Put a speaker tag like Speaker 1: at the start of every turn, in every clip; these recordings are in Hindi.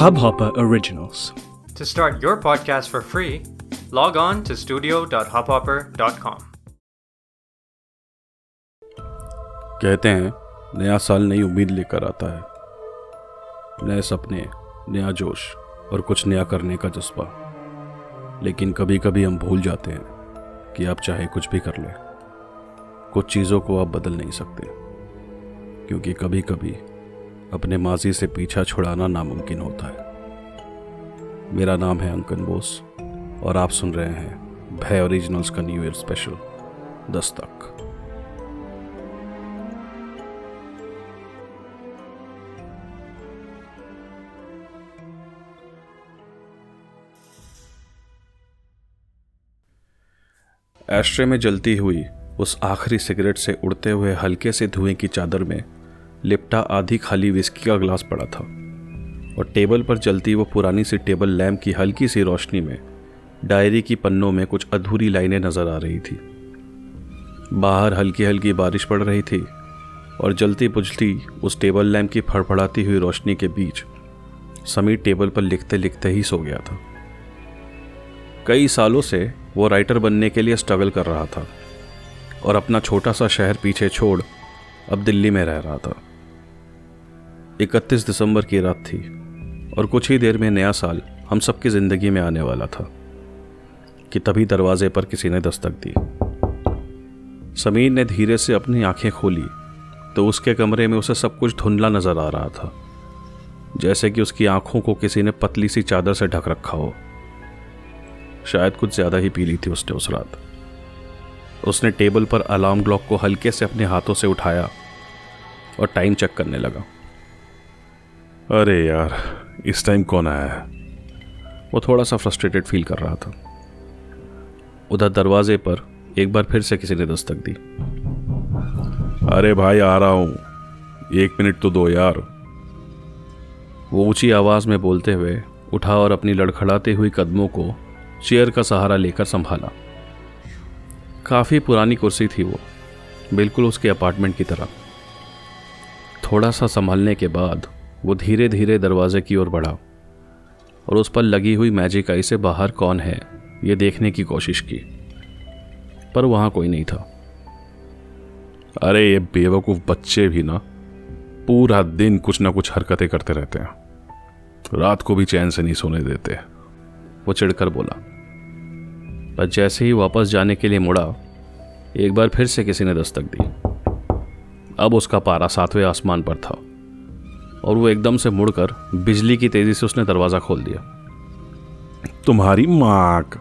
Speaker 1: Hubhopper Originals.
Speaker 2: To start your podcast for free, log on to studio.hubhopper.com.
Speaker 3: कहते हैं नया साल नई उम्मीद लेकर आता है नए सपने नया जोश और कुछ नया करने का जज्बा लेकिन कभी कभी हम भूल जाते हैं कि आप चाहे कुछ भी कर लें कुछ चीज़ों को आप बदल नहीं सकते क्योंकि कभी कभी अपने माजी से पीछा छुड़ाना नामुमकिन होता है। मेरा नाम है अंकन बोस और आप सुन रहे हैं भय ओरिजिनल्स का न्यू ईयर स्पेशल दस्तक। एस्ट्रे में जलती हुई उस आखिरी सिगरेट से उड़ते हुए हल्के से धुएँ की चादर में लिपटा आधी खाली विस्की का ग्लास पड़ा था और टेबल पर जलती वो पुरानी सी टेबल लैम्प की हल्की सी रोशनी में डायरी की पन्नों में कुछ अधूरी लाइनें नज़र आ रही थी। बाहर हल्की हल्की बारिश पड़ रही थी और जलती बुझती उस टेबल लैम्प की फड़फड़ाती हुई रोशनी के बीच समीर टेबल पर लिखते लिखते ही सो गया था। कई सालों से वो राइटर बनने के लिए स्ट्रगल कर रहा था और अपना छोटा सा शहर पीछे छोड़ अब दिल्ली में रह रहा था। इकतीस दिसंबर की रात थी, और कुछ ही देर में नया साल हम सबकी ज़िंदगी में आने वाला था, कि तभी दरवाजे पर किसी ने दस्तक दी। समीर ने धीरे से अपनी आँखें खोली तो उसके कमरे में उसे सब कुछ धुंधला नज़र आ रहा था, जैसे कि उसकी आँखों को किसी ने पतली सी चादर से ढक रखा हो। शायद कुछ ज़्यादा ही पी ली थी उसने उस रात। उसने टेबल पर अलार्म क्लॉक को हल्के से अपने हाथों से उठाया और टाइम चेक करने लगा। अरे यार इस टाइम कौन आया है? वो थोड़ा सा फ्रस्ट्रेटेड फील कर रहा था। उधर दरवाजे पर एक बार फिर से किसी ने दस्तक दी। अरे भाई आ रहा हूँ। एक मिनट तो दो यार। वो ऊँची आवाज़ में बोलते हुए उठा और अपनी लड़खड़ाते हुई कदमों को चेयर का सहारा लेकर संभाला। काफ़ी पुरानी कुर्सी थी वो बिल्कुल उसके अपार्टमेंट की तरह। थोड़ा सा संभालने के बाद वो धीरे धीरे दरवाजे की ओर बढ़ा और उस पर लगी हुई मैजिक आई से बाहर कौन है, ये देखने की कोशिश की, पर वहाँ कोई नहीं था। अरे, ये बेवकूफ़ बच्चे भी ना, पूरा दिन कुछ ना कुछ हरकतें करते रहते हैं। रात को भी चैन से नहीं सोने देते। वो चिढ़कर बोला, पर जैसे ही वापस जाने के लिए मुड़ा, एक बार फिर से किसी ने दस्तक दी। अब उसका पारा सातवें आसमान पर था। और वो एकदम से मुड़कर बिजली की तेज़ी से उसने दरवाज़ा खोल दिया। तुम्हारी माक।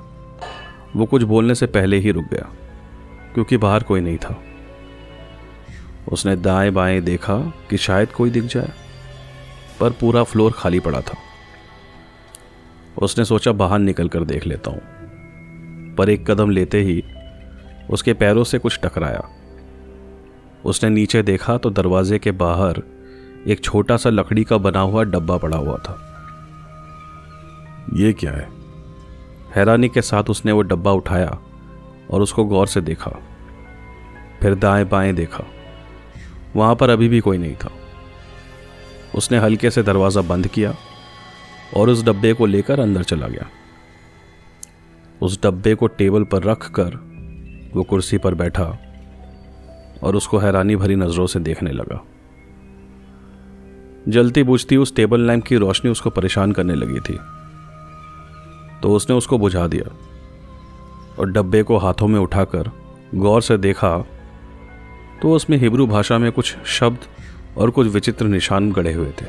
Speaker 3: वो कुछ बोलने से पहले ही रुक गया, क्योंकि बाहर कोई नहीं था। उसने दाएँ बाएँ देखा कि शायद कोई दिख जाए, पर पूरा फ्लोर खाली पड़ा था। उसने सोचा, बाहर निकल कर देख लेता हूँ। पर एक कदम लेते ही उसके पैरों से कुछ टकराया। उसने नीचे देखा तो दरवाजे के बाहर एक छोटा सा लकड़ी का बना हुआ डब्बा पड़ा हुआ था। ये क्या है? हैरानी के साथ उसने वो डब्बा उठाया और उसको गौर से देखा। फिर दाएँ बाएँ देखा। वहाँ पर अभी भी कोई नहीं था। उसने हल्के से दरवाज़ा बंद किया और उस डब्बे को लेकर अंदर चला गया। उस डब्बे को टेबल पर रख कर वो कुर्सी पर बैठा और उसको हैरानी भरी नज़रों से देखने लगा। जलती बुझती उस टेबल लैंप की रोशनी उसको परेशान करने लगी थी। तो उसने उसको बुझा दिया और डब्बे को हाथों में उठाकर गौर से देखा तो उसमें हिब्रू भाषा में कुछ शब्द और कुछ विचित्र निशान गड़े हुए थे।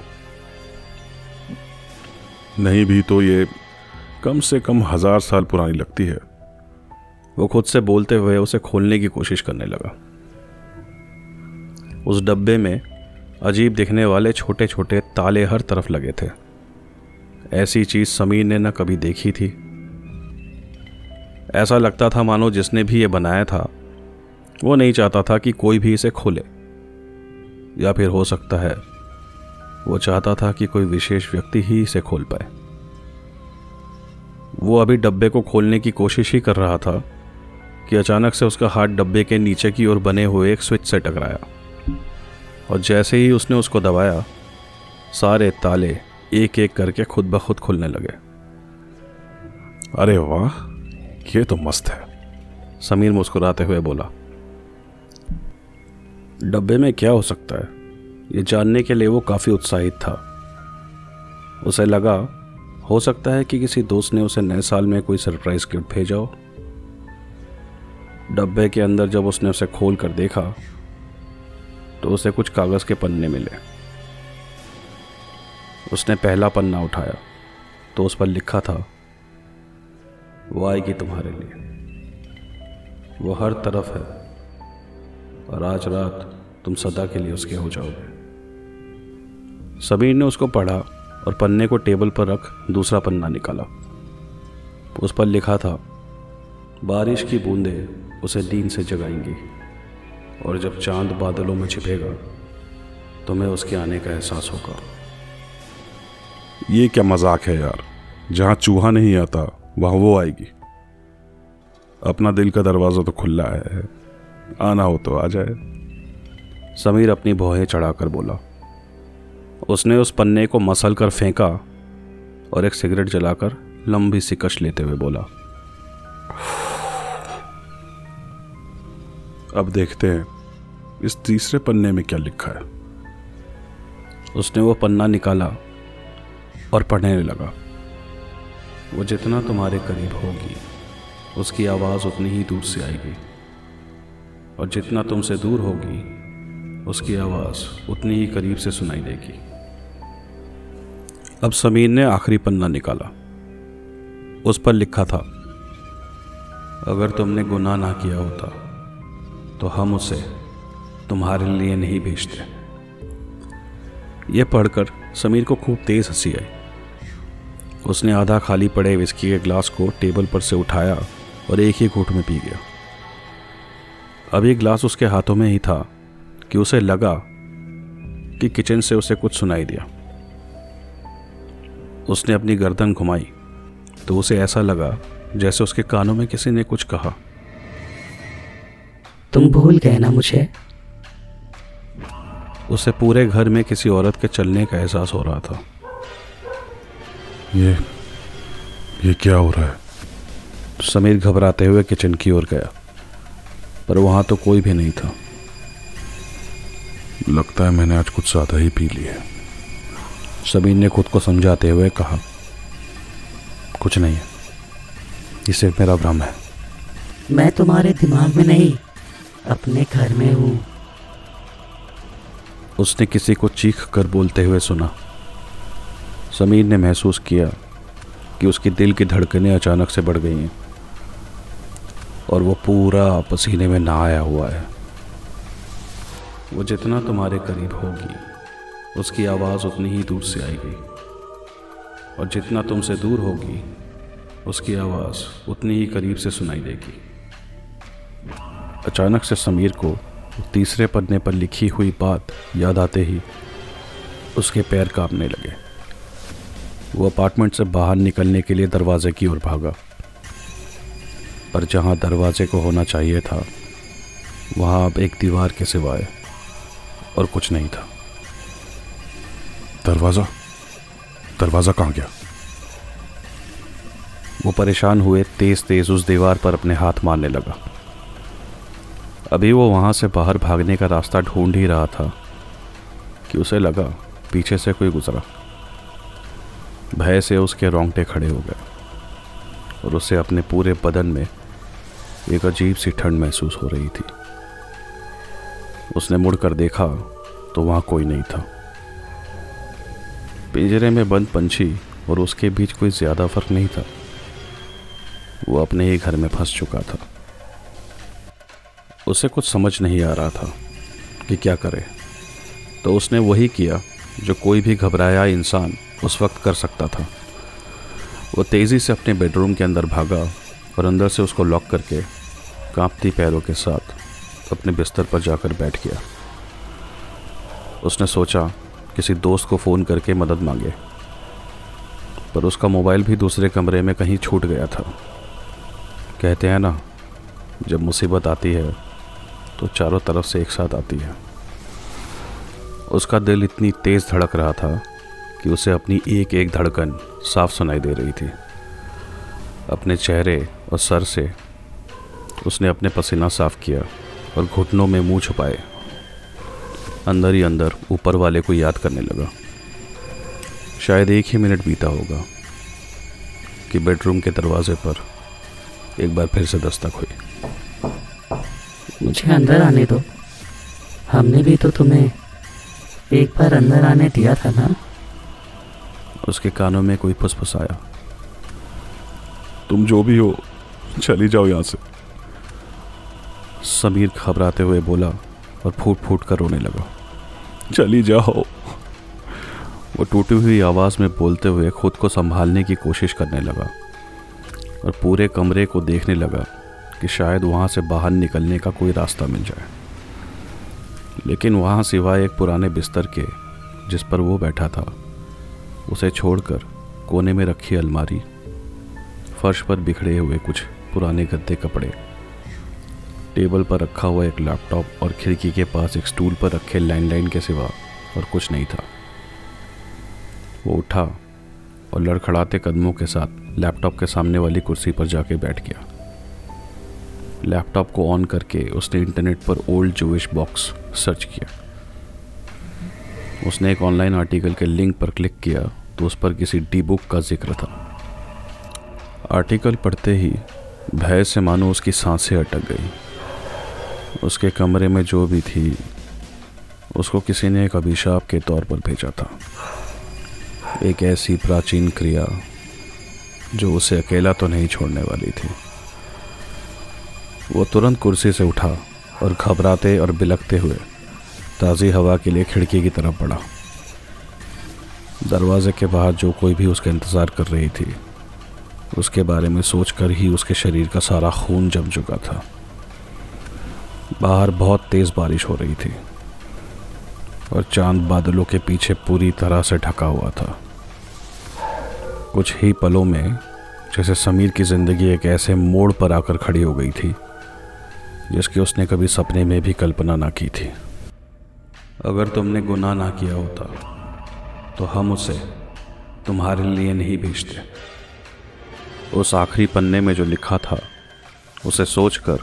Speaker 3: नहीं भी तो ये कम से कम हज़ार साल पुरानी लगती है। वो खुद से बोलते हुए उसे खोलने की कोशिश करने लगा। उस डब्बे में अजीब दिखने वाले छोटे छोटे ताले हर तरफ़ लगे थे। ऐसी चीज़ समीर ने न कभी देखी थी। ऐसा लगता था मानो जिसने भी ये बनाया था, वो नहीं चाहता था कि कोई भी इसे खोले। या फिर हो सकता है, वो चाहता था कि कोई विशेष व्यक्ति ही इसे खोल पाए। वो अभी डब्बे को खोलने की कोशिश ही कर रहा था कि अचानक से उसका हाथ डब्बे के नीचे की ओर बने हुए एक स्विच से टकराया। और जैसे ही उसने उसको दबाया सारे ताले एक एक करके खुद ब खुद खुलने लगे।
Speaker 4: अरे वाह ये तो मस्त है।
Speaker 3: समीर मुस्कुराते हुए बोला डब्बे में क्या हो सकता है? ये जानने के लिए वो काफ़ी उत्साहित था। उसे लगा हो सकता है कि किसी दोस्त ने उसे नए साल में कोई सरप्राइज़ गिफ्ट भेजा हो। डब्बे के अंदर जब उसने उसे खोल कर देखा तो उसे कुछ कागज़ के पन्ने मिले। उसने पहला पन्ना उठाया तो उस पर लिखा था, वो आएगी तुम्हारे लिए। वो हर तरफ़ है, और आज रात तुम सदा के लिए उसके हो जाओगे। समीर ने उसको पढ़ा और पन्ने को टेबल पर रख दूसरा पन्ना निकाला। उस पर लिखा था, बारिश की बूंदें उसे नींद से जगाएँगी। और जब चाँद बादलों में छिपेगा तुम्हें उसके आने का एहसास होगा।
Speaker 4: ये क्या मज़ाक है यार? जहाँ चूहा नहीं आता वहाँ वो आएगी। अपना दिल का दरवाज़ा तो खुला है। आना हो तो आ जाए।
Speaker 3: समीर अपनी भौहें चढ़ाकर बोला। उसने उस पन्ने को मसल कर फेंका और एक सिगरेट जलाकर लंबी सी कश लेते हुए बोला
Speaker 4: अब देखते हैं, इस तीसरे पन्ने में क्या लिखा है।
Speaker 3: उसने वो पन्ना निकाला और पढ़ने लगा। वो जितना तुम्हारे करीब होगी, उसकी आवाज़ उतनी ही दूर से आएगी। और जितना तुमसे दूर होगी, उसकी आवाज़ उतनी ही करीब से सुनाई देगी। अब समीर ने आखिरी पन्ना निकाला। उस पर लिखा था, अगर तुमने गुनाह ना किया होता तो हम उसे तुम्हारे लिए नहीं भेजते। यह पढ़कर समीर को खूब तेज हँसी आई। उसने आधा खाली पड़े विस्की के ग्लास को टेबल पर से उठाया और एक ही घूट में पी गया। अब ये ग्लास उसके हाथों में ही था कि उसे लगा कि किचन से उसे कुछ सुनाई दिया। उसने अपनी गर्दन घुमाई तो उसे ऐसा लगा जैसे उसके कानों में किसी ने कुछ कहा।
Speaker 5: तुम भूल गए ना मुझे।
Speaker 3: उसे पूरे घर में किसी औरत के चलने का एहसास हो रहा था।
Speaker 4: ये ये क्या हो रहा है?
Speaker 3: समीर घबराते हुए किचन की ओर गया पर वहाँ तो कोई भी नहीं था।
Speaker 4: लगता है मैंने आज कुछ ज़्यादा ही पी लिया
Speaker 3: समीर ने खुद को समझाते हुए कहा कुछ नहीं है ये सिर्फ़ मेरा भ्रम है।
Speaker 5: मैं तुम्हारे दिमाग में नहीं अपने घर में हूँ।
Speaker 3: उसने किसी को चीख कर बोलते हुए सुना। समीर ने महसूस किया कि उसकी दिल की धड़कनें अचानक से बढ़ गई हैं और वो पूरा पसीने में नहाया हुआ है। वो जितना तुम्हारे करीब होगी, उसकी आवाज़ उतनी ही दूर से आएगी। और जितना तुमसे दूर होगी, उसकी आवाज़ उतनी ही करीब से सुनाई देगी। अचानक से समीर को तीसरे पन्ने पर लिखी हुई बात याद आते ही उसके पैर कांपने लगे। वो अपार्टमेंट से बाहर निकलने के लिए दरवाजे की ओर भागा। पर जहाँ दरवाजे को होना चाहिए था वहाँ अब एक दीवार के सिवाय और कुछ नहीं था।
Speaker 4: दरवाज़ा? दरवाज़ा कहाँ गया?
Speaker 3: वो परेशान हुए तेज तेज उस दीवार पर अपने हाथ मारने लगा। अभी वो वहाँ से बाहर भागने का रास्ता ढूंढ ही रहा था कि उसे लगा पीछे से कोई गुजरा। भय से उसके रोंगटे खड़े हो गए और उसे अपने पूरे बदन में एक अजीब सी ठंड महसूस हो रही थी। उसने मुड़कर देखा तो वहाँ कोई नहीं था। पिंजरे में बंद पंछी और उसके बीच कोई ज़्यादा फ़र्क नहीं था। वो अपने ही घर में फंस चुका था। उसे कुछ समझ नहीं आ रहा था कि क्या करे। तो उसने वही किया जो कोई भी घबराया इंसान उस वक्त कर सकता था। वो तेज़ी से अपने बेडरूम के अंदर भागा और अंदर से उसको लॉक करके कांपती पैरों के साथ अपने बिस्तर पर जाकर बैठ गया। उसने सोचा किसी दोस्त को फ़ोन करके मदद मांगे, पर उसका मोबाइल भी दूसरे कमरे में कहीं छूट गया था। कहते हैं ना, जब मुसीबत आती है तो चारों तरफ़ से एक साथ आती है। उसका दिल इतनी तेज़ धड़क रहा था कि उसे अपनी एक एक धड़कन साफ़ सुनाई दे रही थी। अपने चेहरे और सर से उसने अपने पसीना साफ़ किया और घुटनों में मुँह छुपाए। अंदर ही अंदर ऊपर वाले को याद करने लगा। शायद एक ही मिनट बीता होगा कि बेडरूम के दरवाजे पर एक बार फिर से दस्तक हुई।
Speaker 5: मुझे अंदर आने दो। हमने भी तो तुम्हें एक बार अंदर आने दिया था ना?
Speaker 3: उसके कानों में कोई फुसफुसाया
Speaker 4: तुम जो भी हो, चली जाओ यहाँ से।
Speaker 3: समीर घबराते हुए बोला और फूट फूट कर रोने लगा।
Speaker 4: चली जाओ।
Speaker 3: वो टूटी हुई आवाज़ में बोलते हुए खुद को संभालने की कोशिश करने लगा और पूरे कमरे को देखने लगा। कि शायद वहाँ से बाहर निकलने का कोई रास्ता मिल जाए। लेकिन वहाँ सिवाय एक पुराने बिस्तर के, जिस पर वो बैठा था, उसे छोड़कर कोने में रखी अलमारी, फर्श पर बिखरे हुए कुछ पुराने गद्दे कपड़े, टेबल पर रखा हुआ एक लैपटॉप और खिड़की के पास एक स्टूल पर रखे लैंडलाइन के सिवा और कुछ नहीं था। वो उठा और लड़खड़ाते कदमों के साथ लैपटॉप के सामने वाली कुर्सी पर जाके बैठ गया। लैपटॉप को ऑन करके उसने इंटरनेट पर ओल्ड जोइश बॉक्स सर्च किया। उसने एक ऑनलाइन आर्टिकल के लिंक पर क्लिक किया तो उस पर किसी डी बुक का ज़िक्र था। आर्टिकल पढ़ते ही भय से मानो उसकी साँसें अटक गई। उसके कमरे में जो भी थी, उसको किसी ने एक अभिशाप के तौर पर भेजा था। एक ऐसी प्राचीन क्रिया जो उसे अकेला तो नहीं छोड़ने वाली थी। वो तुरंत कुर्सी से उठा और घबराते और बिलकते हुए ताज़ी हवा के लिए खिड़की की तरफ़ बढ़ा। दरवाजे के बाहर जो कोई भी उसका इंतज़ार कर रही थी, उसके बारे में सोचकर ही उसके शरीर का सारा खून जम चुका था। बाहर बहुत तेज़ बारिश हो रही थी और चाँद बादलों के पीछे पूरी तरह से ढका हुआ था। कुछ ही पलों में, जैसे समीर की ज़िंदगी एक ऐसे मोड़ पर आकर खड़ी हो गई थी जिसकी उसने कभी सपने में भी कल्पना ना की थी। अगर तुमने गुनाह ना किया होता तो हम उसे तुम्हारे लिए नहीं भेजते। उस आखिरी पन्ने में जो लिखा था, उसे सोचकर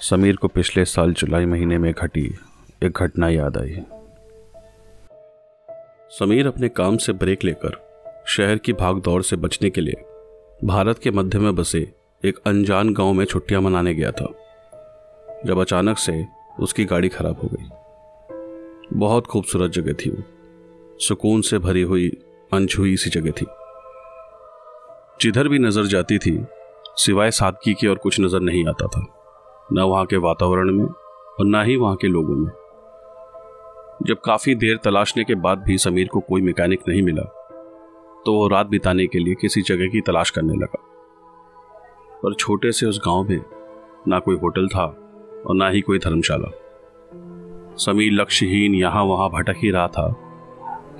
Speaker 3: समीर को पिछले साल जुलाई महीने में घटी एक घटना याद आई। समीर अपने काम से ब्रेक लेकर शहर की भागदौड़ से बचने के लिए भारत के मध्य में बसे एक अनजान गाँव में छुट्टियाँ मनाने गया था। जब अचानक से उसकी गाड़ी खराब हो गई। बहुत खूबसूरत जगह थी वो। सुकून से भरी हुई, अनछुई सी जगह थी। जिधर भी नज़र जाती थी, सिवाय सादगी के और कुछ नज़र नहीं आता था। न वहाँ के वातावरण में और न ही वहाँ के लोगों में। जब काफ़ी देर तलाशने के बाद भी समीर को कोई मैकेनिक नहीं मिला तो वो रात बिताने के लिए किसी जगह की तलाश करने लगा। पर छोटे से उस गाँव में ना कोई होटल था और ना ही कोई धर्मशाला। समीर लक्ष्यहीन यहाँ वहाँ भटक ही रहा था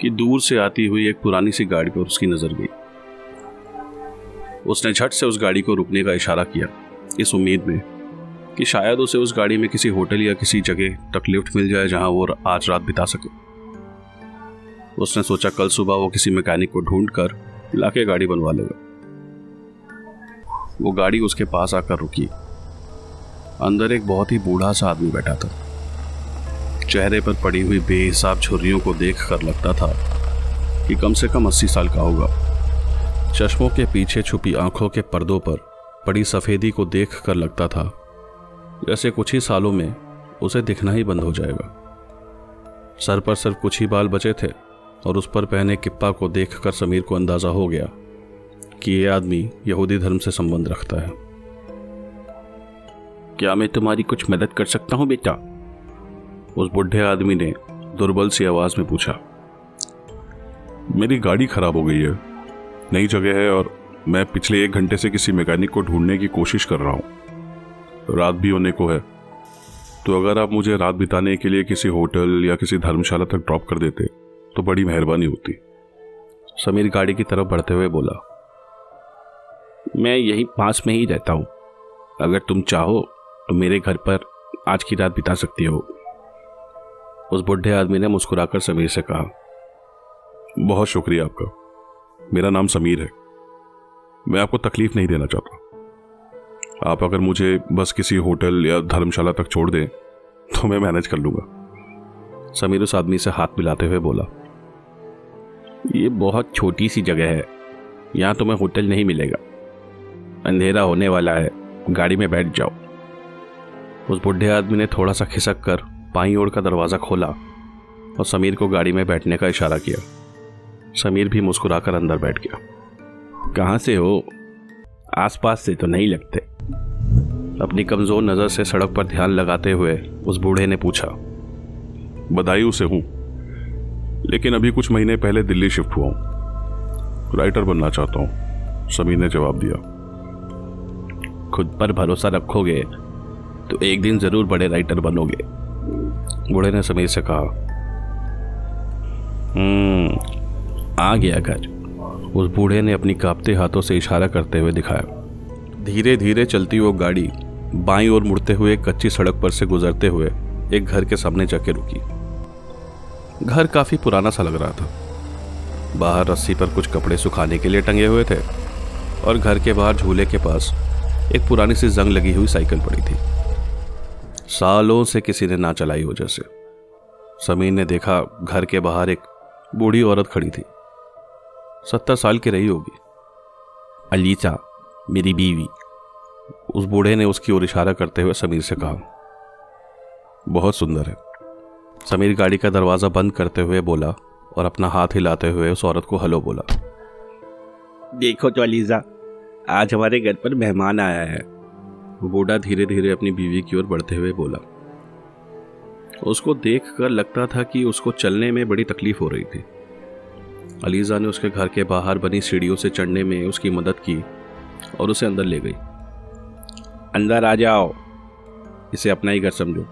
Speaker 3: कि दूर से आती हुई एक पुरानी सी गाड़ी पर उसकी नज़र गई। उसने झट से उस गाड़ी को रुकने का इशारा किया इस उम्मीद में कि शायद उसे उस गाड़ी में किसी होटल या किसी जगह तक लिफ्ट मिल जाए जहाँ वो आज रात बिता सके। उसने सोचा कल सुबह वो किसी मैकेनिक को ढूंढ कर लाके गाड़ी बनवा लेगा। वो गाड़ी उसके पास आकर रुकी। अंदर एक बहुत ही बूढ़ा सा आदमी बैठा था। चेहरे पर पड़ी हुई बेहिसाब छुरियों को देख कर लगता था कि कम से कम अस्सी साल का होगा। चश्मों के पीछे छुपी आँखों के पर्दों पर पड़ी सफेदी को देख कर लगता था, जैसे कुछ ही सालों में उसे दिखना ही बंद हो जाएगा। सर पर सिर्फ़ कुछ ही बाल बचे थे और उस पर पहने किप्पा को देखकर समीर को अंदाज़ा हो गया कि यह आदमी यहूदी धर्म से संबंध रखता है। क्या मैं तुम्हारी कुछ मदद कर सकता हूँ बेटा? उस बुढ़े आदमी ने दुर्बल सी आवाज़ में पूछा।
Speaker 4: मेरी गाड़ी खराब हो गई है। नई जगह है और मैं पिछले एक घंटे से किसी मैकेनिक को ढूँढने की कोशिश कर रहा हूँ। रात भी होने को है। तो अगर आप मुझे रात बिताने के लिए किसी होटल या किसी धर्मशाला तक ड्रॉप कर देते तो बड़ी मेहरबानी होती।
Speaker 3: समीर गाड़ी की तरफ़ बढ़ते हुए बोला, मैं यहीं पास में ही रहता हूँ। अगर तुम चाहो तो मेरे घर पर आज की रात बिता सकती हो। उस बुढ़े आदमी ने मुस्कुराकर समीर से कहा,
Speaker 4: बहुत शुक्रिया आपका। मेरा नाम समीर है। मैं आपको तकलीफ़ नहीं देना चाहता। आप अगर मुझे बस किसी होटल या धर्मशाला तक छोड़ दें तो मैं मैनेज कर लूँगा।
Speaker 3: समीर उस आदमी से हाथ मिलाते हुए बोला, ये बहुत छोटी सी जगह है। यहाँ तुम्हें होटल नहीं मिलेगा। अंधेरा होने वाला है। गाड़ी में बैठ जाओ। उस बुढ़े आदमी ने थोड़ा सा खिसक कर बाई ओर का दरवाज़ा खोला और समीर को गाड़ी में बैठने का इशारा किया। समीर भी मुस्कुराकर अंदर बैठ गया। कहाँ से हो? आसपास से तो नहीं लगते। अपनी कमज़ोर नज़र से सड़क पर ध्यान लगाते हुए उस बूढ़े ने पूछा
Speaker 4: बदायूं से हूँ, लेकिन अभी कुछ महीने पहले दिल्ली शिफ्ट हुआ हूँ। राइटर बनना चाहता हूँ, समीर ने जवाब दिया।
Speaker 3: खुद पर भरोसा रखोगे तो एक दिन ज़रूर बड़े राइटर बनोगे। बूढ़े ने समीर से कहा हम्म आ गया घर। उस बूढ़े ने अपनी कांपते हाथों से इशारा करते हुए दिखाया। धीरे धीरे चलती वो गाड़ी बाईं ओर मुड़ते हुए कच्ची सड़क पर से गुजरते हुए एक घर के सामने जाके रुकी। घर काफ़ी पुराना सा लग रहा था। बाहर रस्सी पर कुछ कपड़े सुखाने के लिए टंगे हुए थे और घर के बाहर झूले के पास एक पुरानी सी जंग लगी हुई साइकिल पड़ी थी। सालों से किसी ने ना चलाई वजह से। समीर ने देखा घर के बाहर एक बूढ़ी औरत खड़ी थी। सत्तर साल की रही होगी। अलीसा मेरी बीवी। उस बूढ़े ने उसकी ओर इशारा करते हुए समीर से कहा बहुत सुंदर है। समीर गाड़ी का दरवाज़ा बंद करते हुए बोला और अपना हाथ हिलाते हुए उस औरत को हलो बोला। देखो तो अलीजा आज हमारे घर पर मेहमान आया है। बूढ़ा धीरे धीरे अपनी बीवी की ओर बढ़ते हुए बोला। उसको देख कर लगता था कि उसको चलने में बड़ी तकलीफ़ हो रही थी। अलीजा ने उसके घर के बाहर बनी सीढ़ियों से चढ़ने में उसकी मदद की और उसे अंदर ले गई। अंदर आ जाओ। इसे अपना ही घर समझो,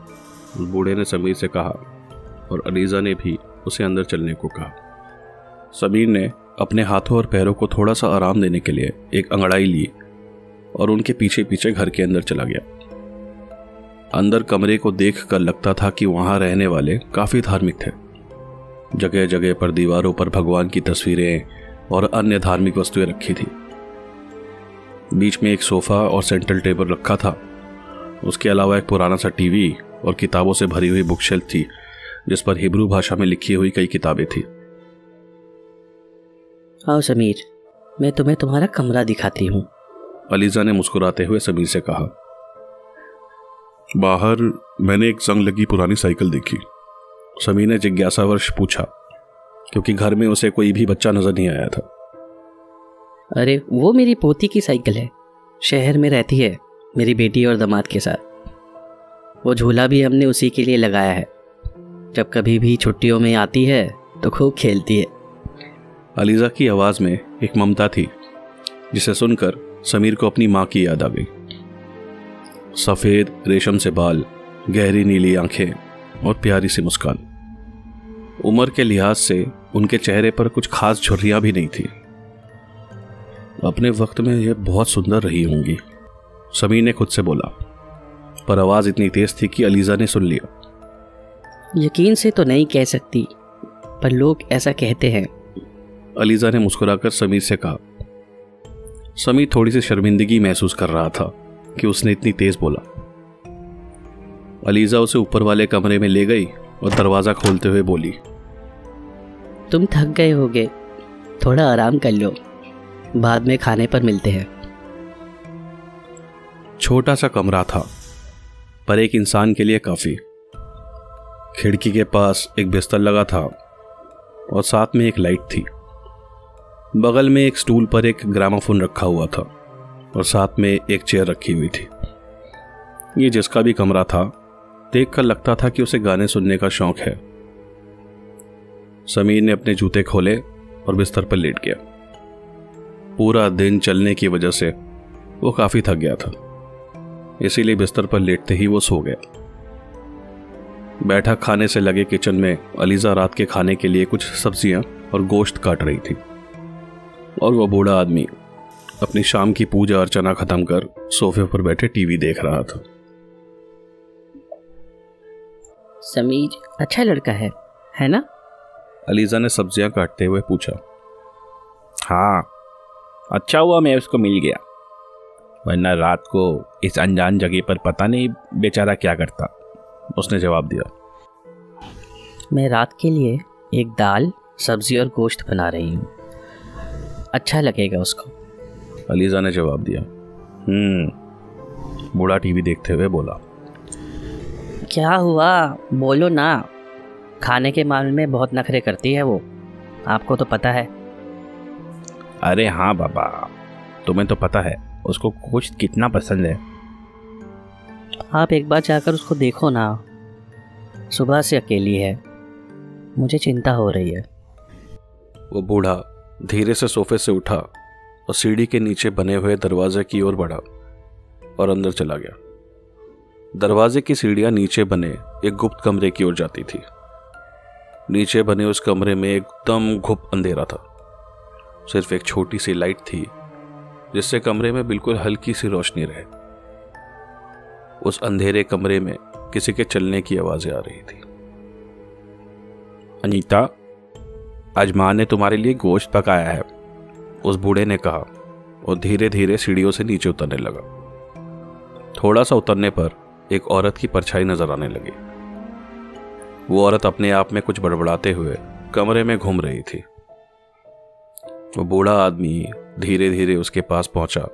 Speaker 3: बूढ़े ने समीर से कहा और अलीजा ने भी उसे अंदर चलने को कहा। समीर ने अपने हाथों और पैरों को थोड़ा सा आराम देने के लिए एक अंगड़ाई ली और उनके पीछे पीछे घर के अंदर चला गया। अंदर कमरे को देख कर लगता था कि वहाँ रहने वाले काफ़ी धार्मिक थे। जगह जगह पर, दीवारों पर भगवान की तस्वीरें और अन्य धार्मिक वस्तुएँ रखी थी। बीच में एक सोफा और सेंट्रल टेबल रखा था। उसके अलावा एक पुराना सा टीवी और किताबों से भरी हुई बुक शेल्फ थी, जिस पर हिब्रू भाषा में लिखी हुई कई किताबें थी।
Speaker 5: आओ समीर, मैं तुम्हें तुम्हारा कमरा दिखाती हूँ।
Speaker 3: अलीजा ने मुस्कुराते हुए समीर से कहा
Speaker 4: बाहर मैंने एक जंग लगी पुरानी साइकिल देखी।
Speaker 3: समीर ने जिज्ञासावर्ष पूछा क्योंकि घर में उसे कोई भी बच्चा नज़र नहीं आया था।
Speaker 5: अरे वो मेरी पोती की साइकिल है। शहर में रहती है मेरी बेटी और दामाद के साथ। वो झूला भी हमने उसी के लिए लगाया है। जब कभी भी छुट्टियों में आती है तो खूब खेलती है।
Speaker 3: अलीजा की आवाज़ में एक ममता थी जिसे सुनकर समीर को अपनी माँ की याद आ गई। सफ़ेद रेशम से बाल गहरी नीली आँखें और प्यारी सी मुस्कान। उम्र के लिहाज से उनके चेहरे पर कुछ खास झुर्रियाँ भी नहीं थी। अपने वक्त में यह बहुत सुंदर रही होंगी समीर ने खुद से बोला। पर आवाज़ इतनी तेज थी कि अलीजा ने सुन लिया।
Speaker 5: यकीन से तो नहीं कह सकती पर लोग ऐसा कहते हैं।
Speaker 3: अलीजा ने मुस्कुराकर समीर से कहा समीर थोड़ी सी शर्मिंदगी महसूस कर रहा था कि उसने इतनी तेज बोला। अलीजा उसे ऊपर वाले कमरे में ले गई और दरवाज़ा खोलते हुए बोली
Speaker 5: तुम थक गए होगे थोड़ा आराम कर लो बाद में खाने पर मिलते हैं।
Speaker 3: छोटा सा कमरा था पर एक इंसान के लिए काफ़ी। खिड़की के पास एक बिस्तर लगा था और साथ में एक लाइट थी। बगल में एक स्टूल पर एक ग्रामाफोन रखा हुआ था और साथ में एक चेयर रखी हुई थी। ये जिसका भी कमरा था देख कर लगता था कि उसे गाने सुनने का शौक है। समीर ने अपने जूते खोले और बिस्तर पर लेट गया। पूरा दिन चलने की वजह से वो काफ़ी थक गया था। इसीलिए बिस्तर पर लेटते ही वो सो गया। बैठा खाने से लगे किचन में अलीजा रात के खाने के लिए कुछ सब्ज़ियाँ और गोश्त काट रही थी। और वह बूढ़ा आदमी अपनी शाम की पूजा अर्चना खत्म कर सोफे पर बैठे टीवी देख रहा था।
Speaker 5: समीर अच्छा लड़का है है ना?
Speaker 3: अलीजा ने सब्ज़ियाँ काटते हुए पूछा। हाँ अच्छा हुआ मैं उसको मिल गया वरना रात को इस अनजान जगह पर पता नहीं बेचारा क्या करता उसने जवाब दिया।
Speaker 5: मैं रात के लिए एक दाल सब्ज़ी और गोश्त बना रही हूँ। अच्छा लगेगा उसको।
Speaker 3: अलीजा ने जवाब दिया। हम्म बूढ़ा टीवी देखते हुए बोला।
Speaker 5: क्या हुआ? बोलो ना। खाने के मामले में बहुत नखरे करती है वो। आपको तो पता है।
Speaker 3: अरे हाँ बाबा तुम्हें तो पता है उसको कुछ कितना पसंद है।
Speaker 5: आप एक बार जाकर उसको देखो ना। सुबह से अकेली है। मुझे चिंता हो रही है।
Speaker 3: वो बूढ़ा धीरे से सोफे से उठा और सीढ़ी के नीचे बने हुए दरवाजे की ओर बढ़ा और अंदर चला गया। दरवाजे की सीढ़ियाँ नीचे बने एक गुप्त कमरे की ओर जाती थी। नीचे बने उस कमरे में एकदम घुप अंधेरा था। सिर्फ़ एक छोटी सी लाइट थी, जिससे कमरे में बिल्कुल हल्की सी रोशनी रहे। उस अंधेरे कमरे में किसी के चलने की आवाज़ें आ रही थी। अनीता आज माँ ने तुम्हारे लिए गोश्त पकाया है। उस बूढ़े ने कहा, और धीरे धीरे सीढ़ियों से नीचे उतरने लगा। थोड़ा सा उतरने पर एक औरत की परछाई नज़र आने लगी। वो औरत अपने आप में कुछ बड़बड़ाते हुए कमरे में घूम रही थी। वो बूढ़ा आदमी धीरे धीरे उसके पास पहुँचा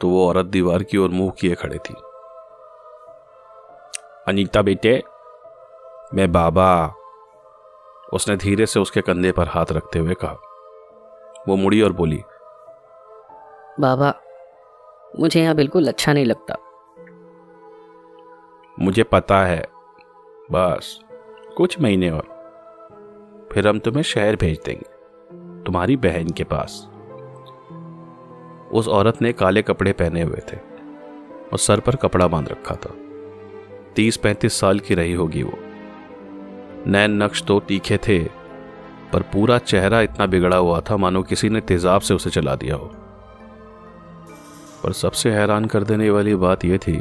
Speaker 3: तो वो औरत दीवार की ओर मुँह किए खड़े थी। अनीता बेटे, मैं बाबा उसने धीरे से उसके कंधे पर हाथ रखते हुए कहा। वो मुड़ी और बोली
Speaker 5: बाबा मुझे यहाँ बिल्कुल अच्छा नहीं लगता।
Speaker 3: मुझे पता है बस कुछ महीने और। फिर हम तुम्हें शहर भेज देंगे तुम्हारी बहन के पास। उस औरत ने काले कपड़े पहने हुए थे और सर पर कपड़ा बाँध रखा था। तीस पैंतीस साल की रही होगी वो। नैन नक्श तो तीखे थे, पर पूरा चेहरा इतना बिगड़ा हुआ था मानो किसी ने तेजाब से उसे चला दिया हो। पर सबसे हैरान कर देने वाली बात यह थी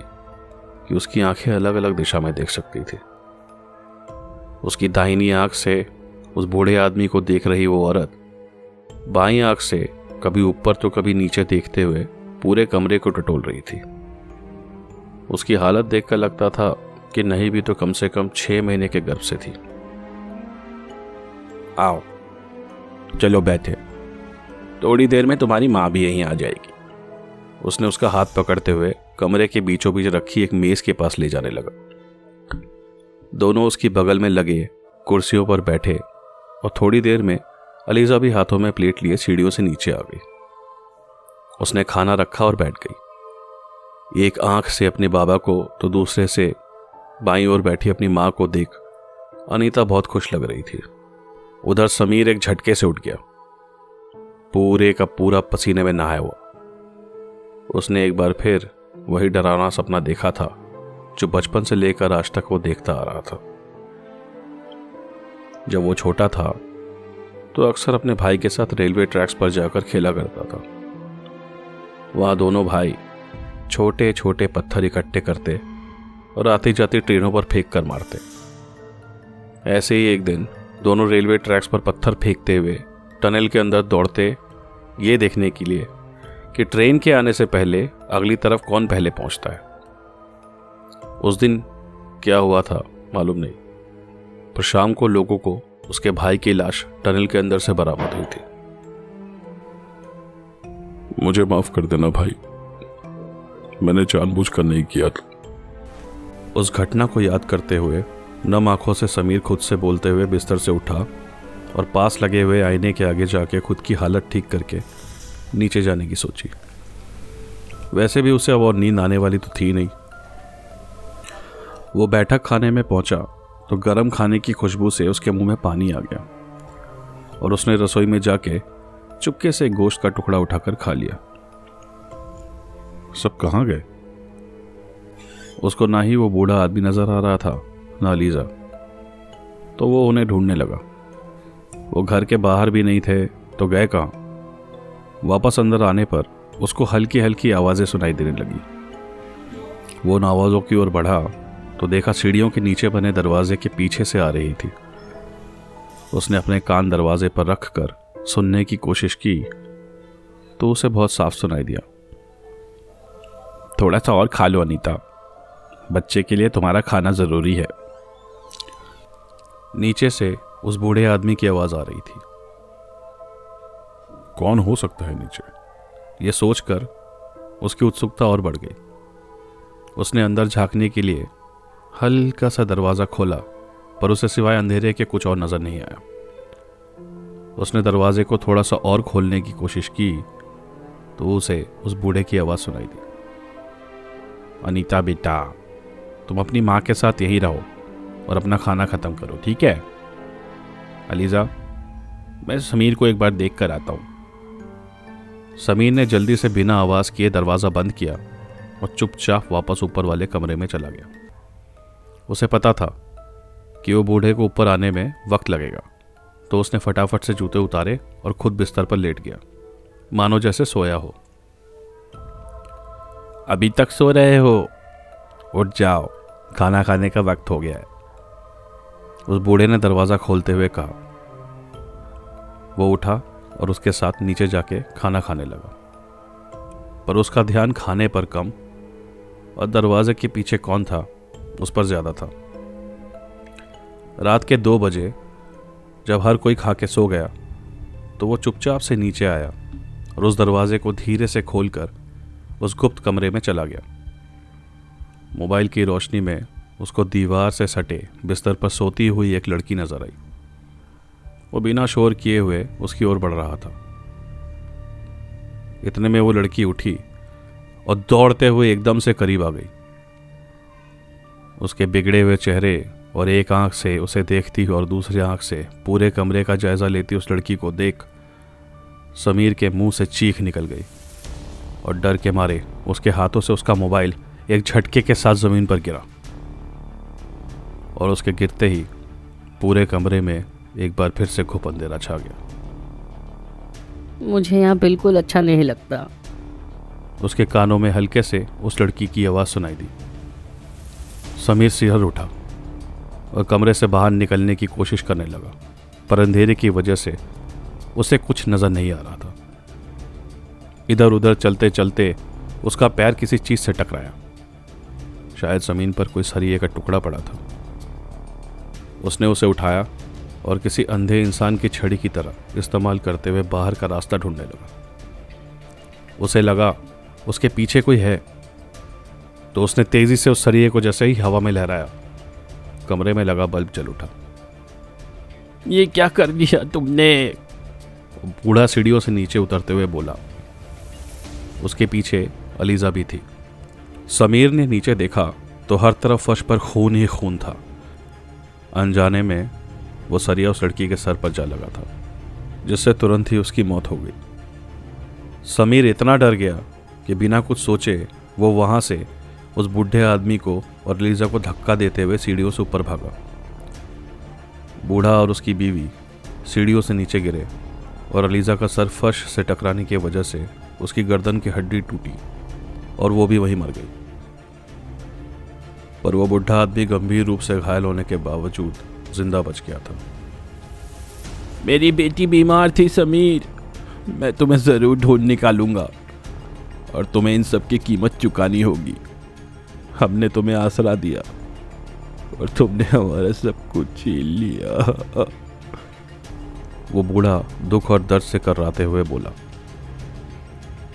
Speaker 3: कि उसकी आँखें अलग अलग दिशा में देख सकती थी। उसकी दाहिनी आँख से उस बूढ़े आदमी को देख रही वो औरत, बाई आँख से कभी ऊपर तो कभी नीचे देखते हुए पूरे कमरे को टटोल रही थी। उसकी हालत देखकर लगता था कि नहीं भी तो कम से कम छह महीने के गर्भ से थी। आओ, चलो बैठे। थोड़ी देर में तुम्हारी माँ भी यहीं आ जाएगी। उसने उसका हाथ पकड़ते हुए कमरे के बीचों बीच रखी एक मेज के पास ले जाने लगा। दोनों उसकी बगल में लगे, कुर्सियों पर बैठे और थोड़ी देर में अलीजा भी हाथों में प्लेट लिए सीढ़ियों से नीचे आ गई। उसने खाना रखा और बैठ गई। एक आँख से अपने बाबा को तो दूसरे से बाई ओर बैठी अपनी माँ को देख अनीता बहुत खुश लग रही थी। उधर समीर एक झटके से उठ गया। पूरे का पूरा पसीने में नहाया हुआ। उसने एक बार फिर वही डरावना सपना देखा था, जो बचपन से लेकर आज तक वो देखता आ रहा था। जब वो छोटा था तो अक्सर अपने भाई के साथ रेलवे ट्रैक्स पर जाकर खेला करता था। वहाँ दोनों भाई छोटे छोटे पत्थर इकट्ठे करते और आती जाती ट्रेनों पर फेंक कर मारते। ऐसे ही एक दिन दोनों रेलवे ट्रैक्स पर पत्थर फेंकते हुए टनल के अंदर दौड़ते ये देखने के लिए कि ट्रेन के आने से पहले अगली तरफ़ कौन पहले पहुँचता है। उस दिन क्या हुआ था मालूम नहीं पर शाम को लोगों को उसके भाई की लाश टनल के अंदर से बरामद हुई थी।
Speaker 4: मुझे माफ़ कर देना भाई मैंने जानबूझकर नहीं किया था।
Speaker 3: उस घटना को याद करते हुए नम आँखों से समीर खुद से बोलते हुए बिस्तर से उठा और पास लगे हुए आईने के आगे जाके खुद की हालत ठीक करके नीचे जाने की सोची। वैसे भी उसे अब और नींद आने वाली तो थी नहीं। वो बैठक खाने में पहुँचा तो गर्म खाने की खुशबू से उसके मुँह में पानी आ गया और उसने रसोई में जाके चुपके से गोश्त का टुकड़ा उठाकर खा लिया।
Speaker 4: सब कहाँ गए?
Speaker 3: उसको ना ही वो बूढ़ा आदमी नज़र आ रहा था। ना लीजा। तो वो उन्हें ढूँढने लगा। वो घर के बाहर भी नहीं थे तो गए कहाँ? वापस अंदर आने पर उसको हल्की हल्की आवाज़ें सुनाई देने लगी। वो उन आवाज़ों की ओर बढ़ा तो देखा सीढ़ियों के नीचे बने दरवाजे के पीछे से आ रही थी। उसने अपने कान दरवाजे पर रख कर सुनने की कोशिश की तो उसे बहुत साफ़ सुनाई दिया। थोड़ा सा और खा लो अनीता। बच्चे के लिए तुम्हारा खाना ज़रूरी है। नीचे से उस बूढ़े आदमी की आवाज़ आ रही थी।
Speaker 4: कौन हो सकता है नीचे?
Speaker 3: यह सोचकर उसकी उत्सुकता और बढ़ गई। उसने अंदर झांकने के लिए हल्का सा दरवाज़ा खोला पर उसे सिवाय अंधेरे के कुछ और नज़र नहीं आया। उसने दरवाजे को थोड़ा सा और खोलने की कोशिश की तो उसे उस बूढ़े की आवाज़ सुनाई दी। अनीता बेटा तुम अपनी माँ के साथ यहीं रहो। और अपना खाना ख़त्म करो, ठीक है? अलीज़ा, मैं समीर को एक बार देख कर आता हूँ। समीर ने जल्दी से बिना आवाज़ किए दरवाज़ा बंद किया और चुपचाप वापस ऊपर वाले कमरे में चला गया। उसे पता था कि वो बूढ़े को ऊपर आने में वक्त लगेगा तो उसने फटाफट से जूते उतारे और खुद बिस्तर पर लेट गया। मानो जैसे सोया हो। अभी तक सो रहे हो। उठ जाओ। खाना खाने का वक्त हो गया है। उस बूढ़े ने दरवाज़ा खोलते हुए कहा। वो उठा और उसके साथ नीचे जाके खाना खाने लगा। पर उसका ध्यान खाने पर कम और दरवाजे के पीछे कौन था, उस पर ज़्यादा था। रात के दो बजे, जब हर कोई खा के सो गया तो वो चुपचाप से नीचे आया और उस दरवाजे को धीरे से खोलकर उस गुप्त कमरे में चला गया। मोबाइल की रोशनी में उसको दीवार से सटे, बिस्तर पर सोती हुई एक लड़की नज़र आई। वो बिना शोर किए हुए उसकी ओर बढ़ रहा था। इतने में वो लड़की उठी और दौड़ते हुए एकदम से करीब आ गई। उसके बिगड़े हुए चेहरे और एक आँख से उसे देखती हुई और दूसरी आँख से पूरे कमरे का जायजा लेती उस लड़की को देख समीर के मुँह से चीख निकल गई और डर के मारे उसके हाथों से उसका मोबाइल एक झटके के साथ ज़मीन पर गिरा। और उसके गिरते ही पूरे कमरे में एक बार फिर से घुप अंधेरा छा गया।
Speaker 5: मुझे यहाँ बिल्कुल अच्छा नहीं लगता।
Speaker 3: उसके कानों में हल्के से उस लड़की की आवाज़ सुनाई दी। समीर सिहर उठा और कमरे से बाहर निकलने की कोशिश करने लगा पर अंधेरे की वजह से उसे कुछ नज़र नहीं आ रहा था। इधर उधर चलते चलते उसका पैर किसी चीज़ से टकराया। शायद ज़मीन पर कोई सरिये का टुकड़ा पड़ा था। उसने उसे उठाया और किसी अंधे इंसान की छड़ी की तरह इस्तेमाल करते हुए बाहर का रास्ता ढूँढने लगा। उसे लगा उसके पीछे कोई है? तो उसने तेज़ी से उस सरिये को जैसे ही हवा में लहराया कमरे में लगा बल्ब जल उठा। ये क्या कर दिया तुमने? बूढ़ा सीढ़ियों से नीचे उतरते हुए बोला उसके पीछे अलीजा भी थी। समीर ने नीचे देखा तो हर तरफ़ फर्श पर खून ही खून था। अनजाने में वो सरिया उस लड़की के सर पर जा लगा था, जिससे तुरंत ही उसकी मौत हो गई। समीर इतना डर गया कि बिना कुछ सोचे वो वहाँ से उस बूढ़े आदमी को और लीजा को धक्का देते हुए सीढ़ियों से ऊपर भागा। बूढ़ा और उसकी बीवी सीढ़ियों से नीचे गिरे और अलीजा का सर फर्श से टकराने की वजह से उसकी गर्दन की हड्डी टूटी और वो भी वहीं मर गई। पर वो बुढ़ा आदमी गंभीर रूप से घायल होने के बावजूद ज़िंदा बच गया था। मेरी बेटी बीमार थी समीर। मैं तुम्हें ज़रूर ढूंढ निकालूँगा और तुम्हें इन सब की कीमत चुकानी होगी। हमने तुम्हें आसरा दिया और तुमने हमारा सब कुछ छीन लिया। वो बूढ़ा दुख और दर्द से कर्राते हुए बोला।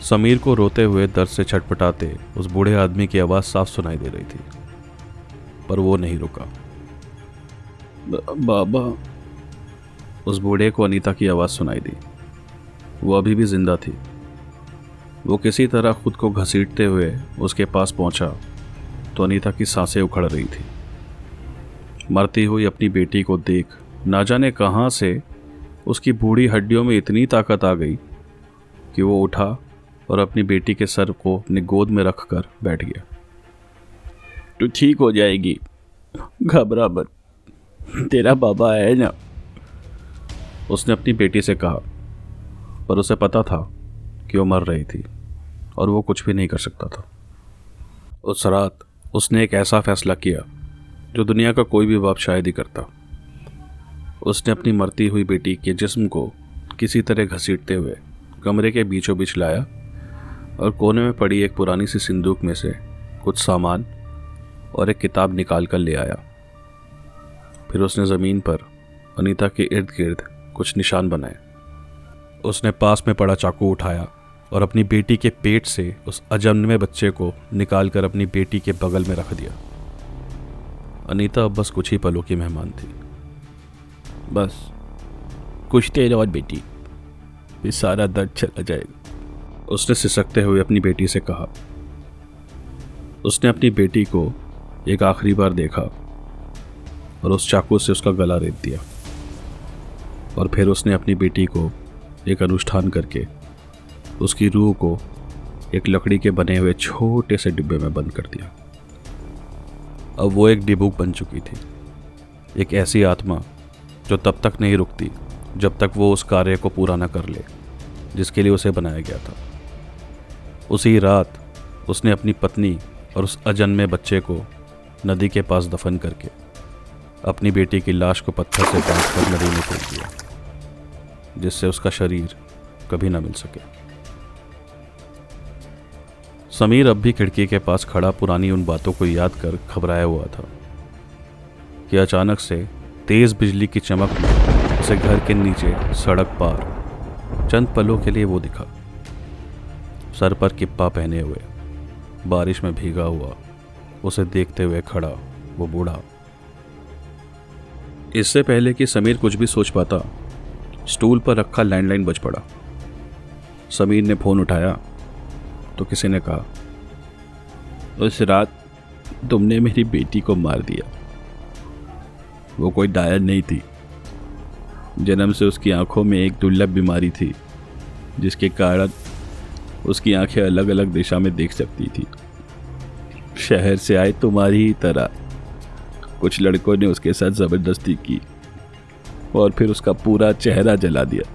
Speaker 3: समीर को रोते हुए दर्द से छटपटाते उस बूढ़े आदमी की आवाज़ साफ़ सुनाई दे रही थी। पर वो नहीं रुका। बाबा, उस बूढ़े को अनीता की आवाज़ सुनाई दी। वो अभी भी ज़िंदा थी। वो किसी तरह खुद को घसीटते हुए उसके पास पहुँचा तो अनीता की साँसें उखड़ रही थी। मरती हुई अपनी बेटी को देख, ना जाने कहाँ से उसकी बूढ़ी हड्डियों में इतनी ताकत आ गई कि वो उठा और अपनी बेटी के सर को अपनी गोद में रखकर बैठ गया। तो ठीक हो जाएगी। घबरा मत। तेरा बाबा है ना? उसने अपनी बेटी से कहा, पर उसे पता था कि वो मर रही थी और वो कुछ भी नहीं कर सकता था। उस रात उसने एक ऐसा फैसला किया, जो दुनिया का कोई भी बाप शायद ही करता। उसने अपनी मरती हुई बेटी के जिस्म को किसी तरह घसीटते हुए कमरे के बीचों बीच लाया और कोने में पड़ी एक पुरानी सी सिंदूक में से कुछ सामान और एक किताब निकाल कर ले आया। फिर उसने ज़मीन पर अनीता के इर्द गिर्द कुछ निशान बनाए। उसने पास में पड़ा चाकू उठाया और अपनी बेटी के पेट से उस अजन्मे बच्चे को निकाल कर अपनी बेटी के बगल में रख दिया। अनीता अब बस कुछ ही पलों की मेहमान थी। बस, कुछ देर और बेटी फिर सारा दर्द चला जाएगा। उसने सिसकते हुए अपनी बेटी से कहा। उसने अपनी बेटी को एक आखिरी बार देखा और उस चाकू से उसका गला रेत दिया और फिर उसने अपनी बेटी को एक अनुष्ठान करके उसकी रूह को एक लकड़ी के बने हुए छोटे से डिब्बे में बंद कर दिया। अब वो एक डिबुक बन चुकी थी, एक ऐसी आत्मा जो तब तक नहीं रुकती जब तक वो उस कार्य को पूरा न कर ले, जिसके लिए उसे बनाया गया था। उसी रात उसने अपनी पत्नी और उस अजन्मे बच्चे को नदी के पास दफन करके अपनी बेटी की लाश को पत्थर से बाँध कर नदी में फेंक दिया, जिससे उसका शरीर कभी ना मिल सके। समीर अब भी खिड़की के पास खड़ा पुरानी उन बातों को याद कर घबराया हुआ था कि अचानक से तेज बिजली की चमक में उसे घर के नीचे सड़क पार चंद पलों के लिए वो दिखा। सर पर किप्पा पहने हुए, बारिश में भीगा हुआ उसे देखते हुए खड़ा, वो बूढ़ा। इससे पहले कि समीर कुछ भी सोच पाता, स्टूल पर रखा लैंडलाइन बज पड़ा। समीर ने फ़ोन उठाया तो किसी ने कहा, उस रात तुमने मेरी बेटी को मार दिया। वो कोई डायर नहीं थी। जन्म से उसकी आँखों में एक दुर्लभ बीमारी थी, जिसके कारण उसकी आँखें अलग अलग दिशा में देख सकती थी। शहर से आए तुम्हारी ही तरह। कुछ लड़कों ने उसके साथ ज़बरदस्ती की और फिर उसका पूरा चेहरा जला दिया।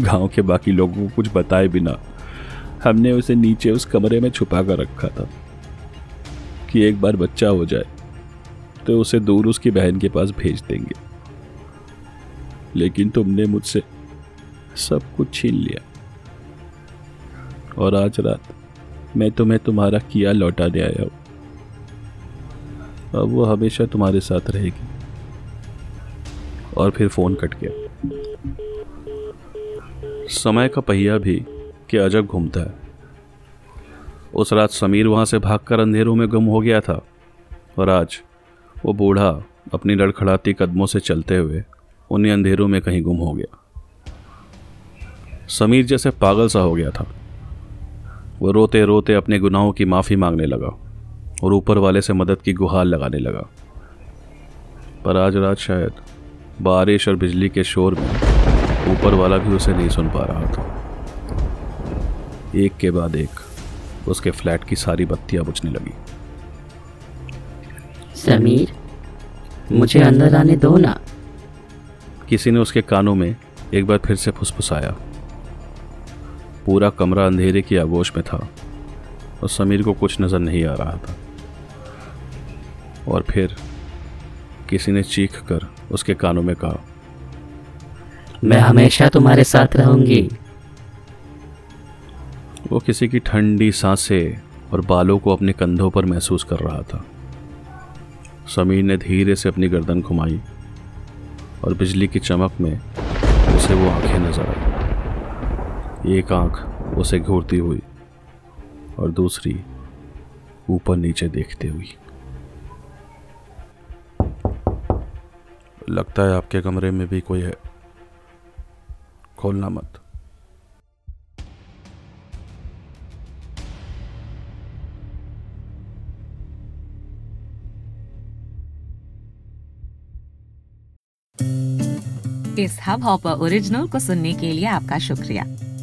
Speaker 3: गाँव के बाकी लोगों को कुछ बताए बिना हमने उसे नीचे उस कमरे में छुपा कर रखा था कि एक बार बच्चा हो जाए तो उसे दूर उसकी बहन के पास भेज देंगे। लेकिन तुमने मुझसे सब कुछ छीन लिया और आज रात मैं तुम्हें तुम्हारा किया लौटाने आया हूँ। अब वो हमेशा तुम्हारे साथ रहेगी। और फिर फ़ोन कट गया। समय का पहिया भी क्या अजब घूमता है। उस रात समीर वहाँ से भागकर अंधेरों में गुम हो गया था और आज वो बूढ़ा अपनी लड़खड़ाती कदमों से चलते हुए उन्हीं अंधेरों में कहीं गुम हो गया। समीर जैसे पागल सा हो गया था। वो रोते रोते अपने गुनाहों की माफ़ी मांगने लगा और ऊपर वाले से मदद की गुहार लगाने लगा। पर आज रात शायद बारिश और बिजली के शोर में ऊपर वाला भी उसे नहीं सुन पा रहा था। एक के बाद एक उसके फ्लैट की सारी बत्तियाँ बुझने लगी।
Speaker 5: समीर मुझे अंदर आने दो ना।
Speaker 3: किसी ने उसके कानों में एक बार फिर से फुसफुसाया। पूरा कमरा अंधेरे की आगोश में था और समीर को कुछ नज़र नहीं आ रहा था। और फिर किसी ने चीख कर उसके कानों में कहा
Speaker 5: मैं हमेशा तुम्हारे साथ रहूँगी।
Speaker 3: वो किसी की ठंडी साँसें और बालों को अपने कंधों पर महसूस कर रहा था। समीर ने धीरे से अपनी गर्दन घुमाई और बिजली की चमक में उसे वो आँखें नज़र आई। एक आँख उसे घूरती हुई और दूसरी ऊपर नीचे देखते हुई। लगता है आपके कमरे में भी कोई है। खोलना मत।
Speaker 6: इस हब हॉपर ओरिजिनल को सुनने के लिए आपका शुक्रिया।